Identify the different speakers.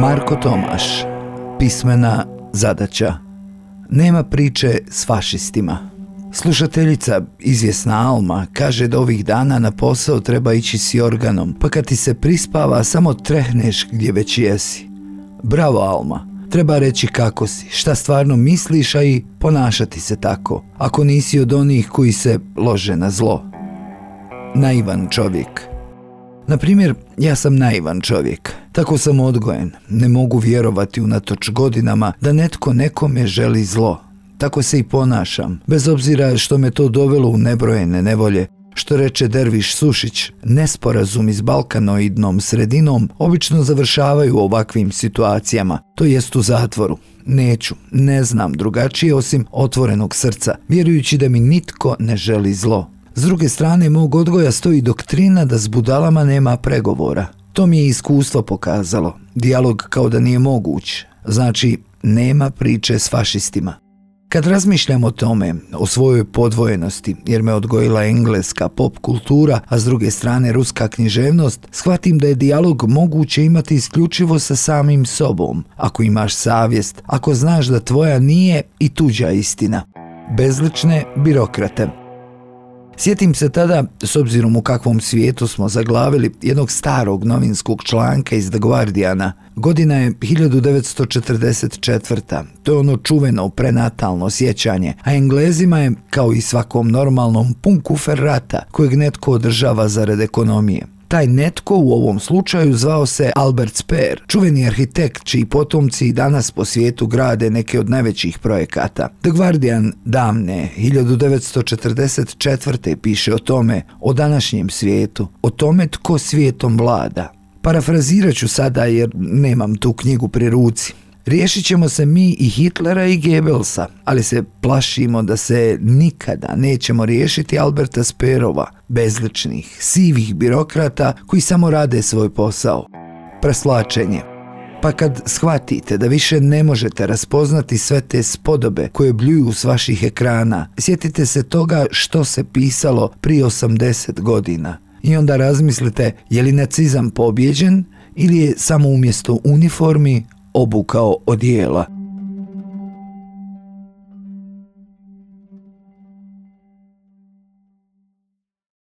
Speaker 1: Marko Tomaš Pismena zadaća Nema priče s fašistima Slušateljica, izvjesna Alma, kaže da ovih dana na posao treba ići s organom, pa kad ti se prispava samo trehneš gdje već jesi. Bravo Alma, treba reći kako si, šta stvarno misliš, a i ponašati se tako, ako nisi od onih koji se lože na zlo. Naivan čovjek na primjer, ja sam naivan čovjek. Tako sam odgojen. Ne mogu vjerovati unatoč godinama da netko nekome želi zlo. Tako se i ponašam, bez obzira što me to dovelo u nebrojene nevolje. Što reče Derviš Sušić, nesporazumi s balkanoidnom sredinom obično završavaju u ovakvim situacijama, to jest u zatvoru. Neću, ne znam drugačije osim otvorenog srca, vjerujući da mi nitko ne želi zlo. S druge strane, mog odgoja stoji doktrina da s budalama nema pregovora. To mi je iskustvo pokazalo. Dijalog kao da nije moguć. Znači, nema priče s fašistima. Kad razmišljam o tome, o svojoj podvojenosti, jer me odgojila engleska pop kultura, a s druge strane ruska književnost, shvatim da je dijalog moguće imati isključivo sa samim sobom, ako imaš savjest, ako znaš da tvoja nije i tuđa istina. Bezlične birokrate. Sjetim se tada, s obzirom u kakvom svijetu smo zaglavili, jednog starog novinskog članka iz The Guardiana. Godina je 1944. To je ono čuveno prenatalno sjećanje, a Englezima je, kao i svakom normalnom, pun kufer rata kojeg netko održava zarad ekonomije. Taj netko u ovom slučaju zvao se Albert Speer, čuveni arhitekt čiji potomci i danas po svijetu grade neke od najvećih projekata. The Guardian davne 1944. piše o tome, o današnjem svijetu, o tome tko svijetom vlada. Parafrazirat ću sada jer nemam tu knjigu pri ruci. Riješit ćemo se mi i Hitlera i Goebbelsa, ali se plašimo da se nikada nećemo riješiti Alberta Sperova, bezličnih, sivih birokrata koji samo rade svoj posao. Preslačenje. Pa kad shvatite da više ne možete raspoznati sve te spodobe koje bljuju s vaših ekrana, sjetite se toga što se pisalo prije 80 godina. I onda razmislite je li nacizam pobjeđen ili je samo umjesto uniformi obukao odijela.